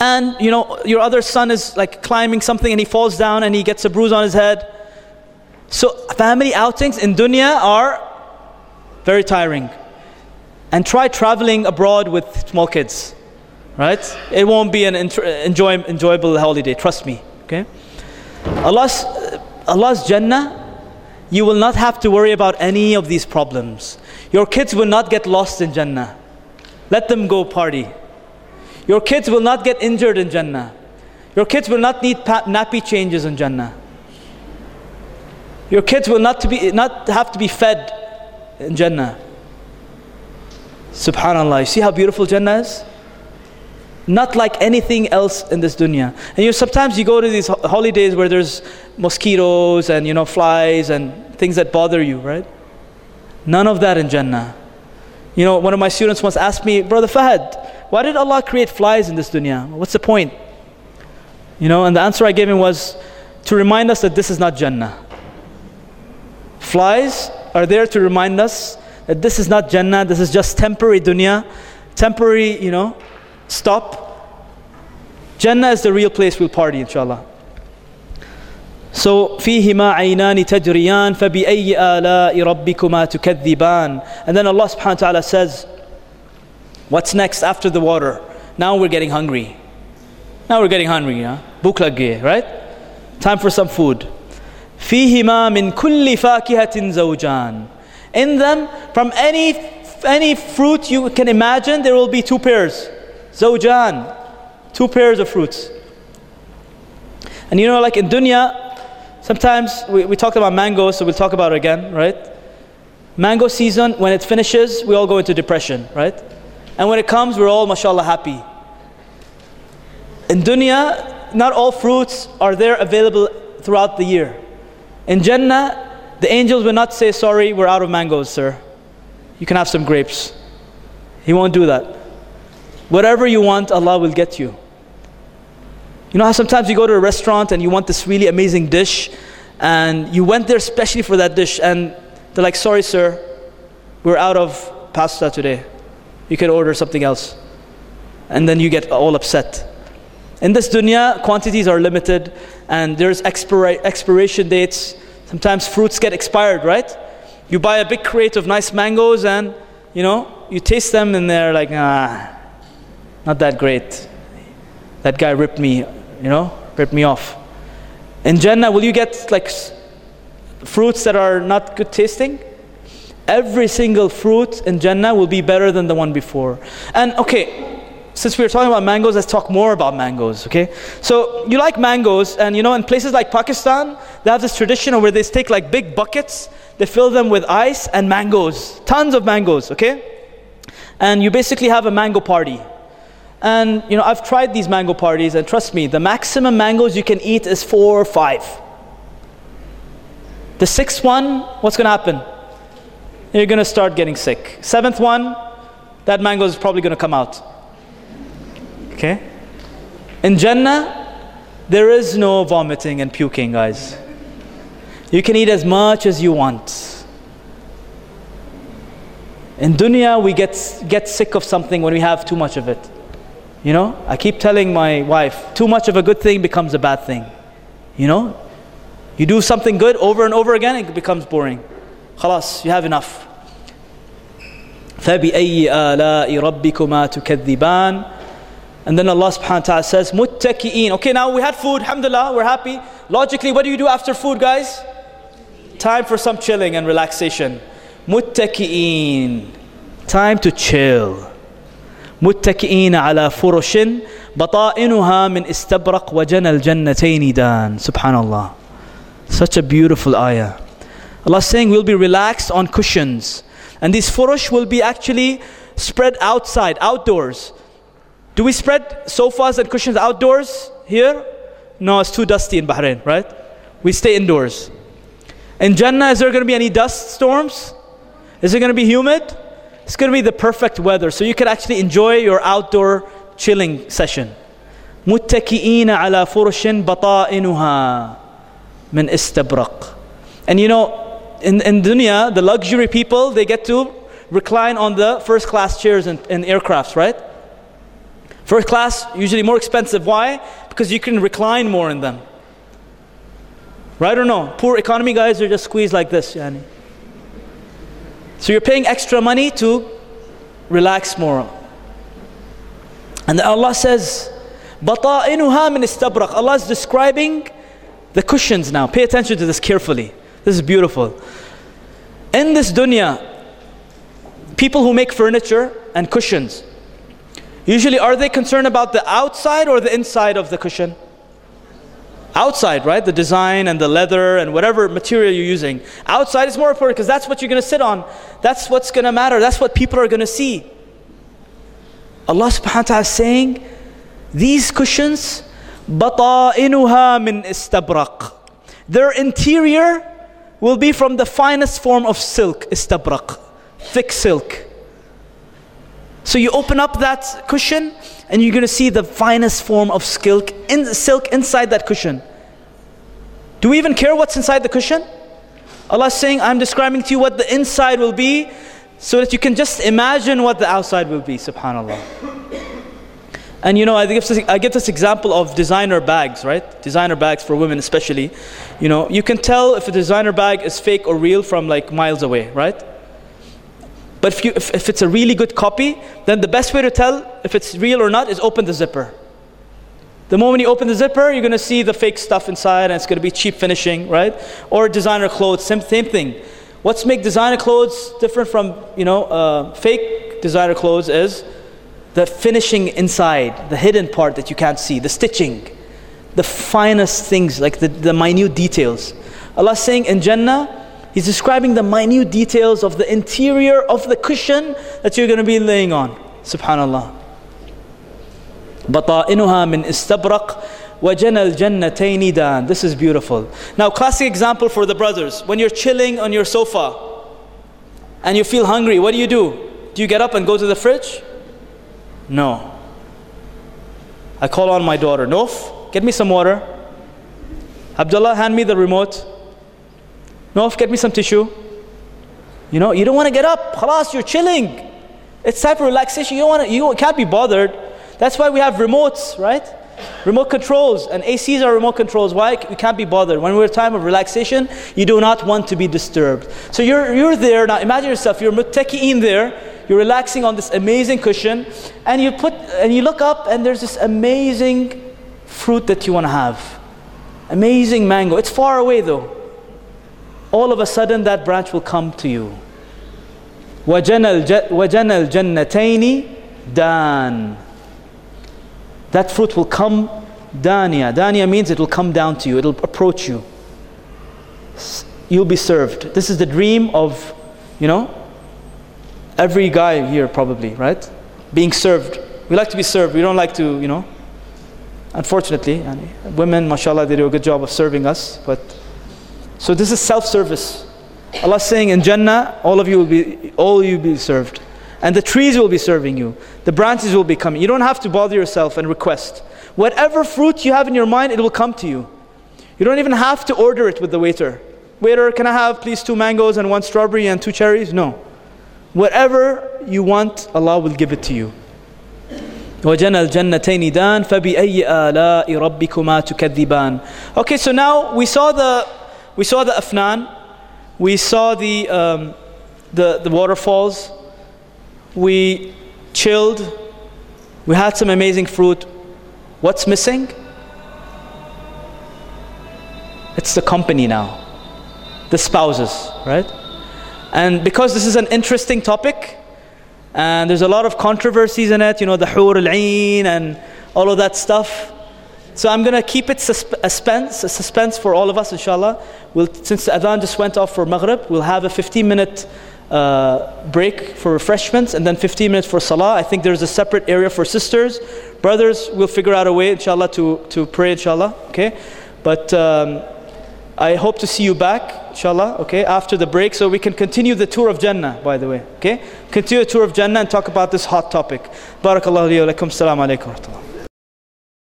and you know your other son is like climbing something and he falls down and he gets a bruise on his head. So family outings in dunya are very tiring. And try traveling abroad with small kids, right? It won't be an enjoy, enjoyable holiday, trust me, okay? Allah's, Allah's Jannah, you will not have to worry about any of these problems. Your kids will not get lost in Jannah. Let them go party. Your kids will not get injured in Jannah. Your kids will not need nappy changes in Jannah. Your kids will not, to be, not have to be fed in Jannah. Subhanallah. You see how beautiful Jannah is? Not like anything else in this dunya. And you know, sometimes you go to these holidays where there's mosquitoes and you know flies and things that bother you, right? None of that in Jannah. You know, one of my students once asked me, Brother Fahad, why did Allah create flies in this dunya? What's the point? You know, and the answer I gave him was to remind us that this is not Jannah. Flies are there to remind us that this is not Jannah, this is just temporary dunya, temporary, you know, stop. Jannah is the real place we'll party, inshallah. So فيهما عينان تجريان فبأي آلاء ربكما تكذبان And then Allah subhanahu wa ta'ala says What's next after the water? Now we're getting hungry. Now we're getting hungry, yeah? Buk right? Time for some food. فيهما من كل فاكهة زوجان In them, from any, any fruit you can imagine, there will be two pairs. Zawjan, two pairs of fruits. And you know, like in dunya, sometimes we, we talked about mangoes, so we'll talk about it again, right? Mango season, when it finishes, we all go into depression, right? And when it comes, we're all, mashallah, happy. In dunya, not all fruits are there available throughout the year. In Jannah, the angels will not say, Sorry, we're out of mangoes, sir. You can have some grapes. He won't do that. Whatever you want, Allah will get you. You know how sometimes you go to a restaurant and you want this really amazing dish, and you went there especially for that dish, and they're like, Sorry, sir, we're out of pasta today. You can order something else. And then you get all upset. In this dunya, quantities are limited, and there's expira- expiration dates Sometimes fruits get expired, right? You buy a big crate of nice mangoes and, you know, you taste them and they're like, ah, not that great. That guy ripped me, you know, ripped me off. In Jannah, will you get like fruits that are not good tasting? Every single fruit in Jannah will be better than the one before. And okay, since we are talking about mangoes, let's talk more about mangoes, okay? So you like mangoes, and you know, in places like Pakistan, they have this tradition where they take like big buckets, they fill them with ice and mangoes, tons of mangoes, okay? And you basically have a mango party. And you know, I've tried these mango parties, and trust me, the maximum mangoes you can eat is four or five. The sixth one, what's gonna happen? You're gonna start getting sick. Seventh one, that mango is probably gonna come out. Okay? In Jannah, there is no vomiting and puking, guys. You can eat as much as you want. In dunya, we get, get sick of something when we have too much of it. You know, I keep telling my wife, too much of a good thing becomes a bad thing. You know, you do something good over and over again, it becomes boring. خلاص, you have enough. فبأي آلاء ربكما تكذبان and then Allah subhanahu wa ta'ala says, Muttaki'een. Okay, now we had food, alhamdulillah, we're happy. Logically, what do you do after food, guys? Time for some chilling and relaxation. Muttaki'een. Time to chill. متكئين على فرش بطائنها من استبرق وجنى الجنتين دان Subhanallah. Such a beautiful ayah. Allah is saying we'll be relaxed on cushions. And these furush will be actually spread outside, outdoors. Do we spread sofas and cushions outdoors here? No, it's too dusty in Bahrain, right? We stay indoors. In Jannah, is there going to be any dust storms? Is it going to be humid? It's going to be the perfect weather, so you can actually enjoy your outdoor chilling session. متكئين على فرش بطائنها من استبرق. And you know, in, in dunya, the luxury people, they get to recline on the first class chairs and, aircrafts, right? First class, usually more expensive. Why? Because you can recline more in them. Right or no? Poor economy guys are just squeezed like this, yani. So you're paying extra money to relax more. And Allah says, بَطَائِنُهَا مِنْ istabraq." Allah is describing the cushions now. Pay attention to this carefully. This is beautiful. In this dunya, people who make furniture and cushions, usually are they concerned about the outside or the inside of the cushion? Outside, right? The design and the leather and whatever material you're using. Outside is more important because that's what you're going to sit on. That's what's going to matter. That's what people are going to see. Allah subhanahu wa ta'ala is saying, these cushions, بَطَائِنُهَا min istabraq. Their interior will be from the finest form of silk, istabraq, thick silk. So you open up that cushion and you're going to see the finest form of silk, in, silk inside that cushion. Do we even care what's inside the cushion? Allah is saying, I'm describing to you what the inside will be so that you can just imagine what the outside will be, subhanAllah. And you know, I give, this, I give this example of designer bags, right? Designer bags for women, especially. You know, you can tell if a designer bag is fake or real from like miles away, right? But if, you, if, if it's a really good copy, then the best way to tell if it's real or not is open the zipper. The moment you open the zipper, you're going to see the fake stuff inside and it's going to be cheap finishing, right? Or designer clothes, same, same thing. What's make designer clothes different from, you know, uh, fake designer clothes is the finishing inside, the hidden part that you can't see, the stitching, the finest things, like the, the minute details. Allah saying in Jannah, He's describing the minute details of the interior of the cushion that you're going to be laying on. Subhanallah. بطائنها من استبرق وجنى الجنتين دان. This is beautiful. Now, classic example for the brothers. When you're chilling on your sofa and you feel hungry, what do you do? Do you get up and go to the fridge? No. I call on my daughter. Nof, get me some water. Abdullah, hand me the remote. Nof, get me some tissue. You know, you don't want to get up. Khalas, you're chilling. It's time for relaxation. You don't want to, you can't be bothered. That's why we have remotes, right? Remote controls and ACs are remote controls. Why? We can't be bothered. When we're time of relaxation, you do not want to be disturbed. So you're, you're there now. Imagine yourself. You're muttaki'in there. You're relaxing on this amazing cushion, and you put and you look up, and there's this amazing fruit that you want to have. Amazing mango. It's far away though all of a sudden that branch will come to you. وَجَنَى الْجَنَّتَيْنِ dan. That fruit will come dania. Dania means it will come down to you. It will approach you. You'll be served. This is the dream of, you know, every guy here probably, right? Being served. We like to be served. We don't like to, you know. Unfortunately, women, mashallah, they do a good job of serving us, but so this is self-service. Allah saying in Jannah, all of you will be, all you will be served. And the trees will be serving you. The branches will be coming. You don't have to bother yourself and request. Whatever fruit you have in your mind, it will come to you. You don't even have to order it with the waiter. Waiter, can I have please two mangoes and one strawberry and two cherries? No. Whatever you want, Allah will give it to you. وجنى الجنتين دان فبأي آلاء ربكما تكذبان Okay, so now we saw the we saw the afnan, we saw the, um, the, the waterfalls, we chilled, we had some amazing fruit. What's missing? It's the company now, the spouses, right? And because this is an interesting topic, and there's a lot of controversies in it, you know, the hur al and all of that stuff. So I'm going to keep it suspense, a suspense for all of us, inshallah. We'll, since the adhan just went off for Maghrib, we'll have a 15 minute uh, break for refreshments and then 15 minutes for salah. I think there's a separate area for sisters. Brothers, we'll figure out a way, inshallah, to, to pray, inshallah. Okay? But um, I hope to see you back, inshallah, okay, after the break so we can continue the tour of Jannah, by the way. Okay? Continue the tour of Jannah and talk about this hot topic. Barakallahu alaykum. Assalamu alaikum.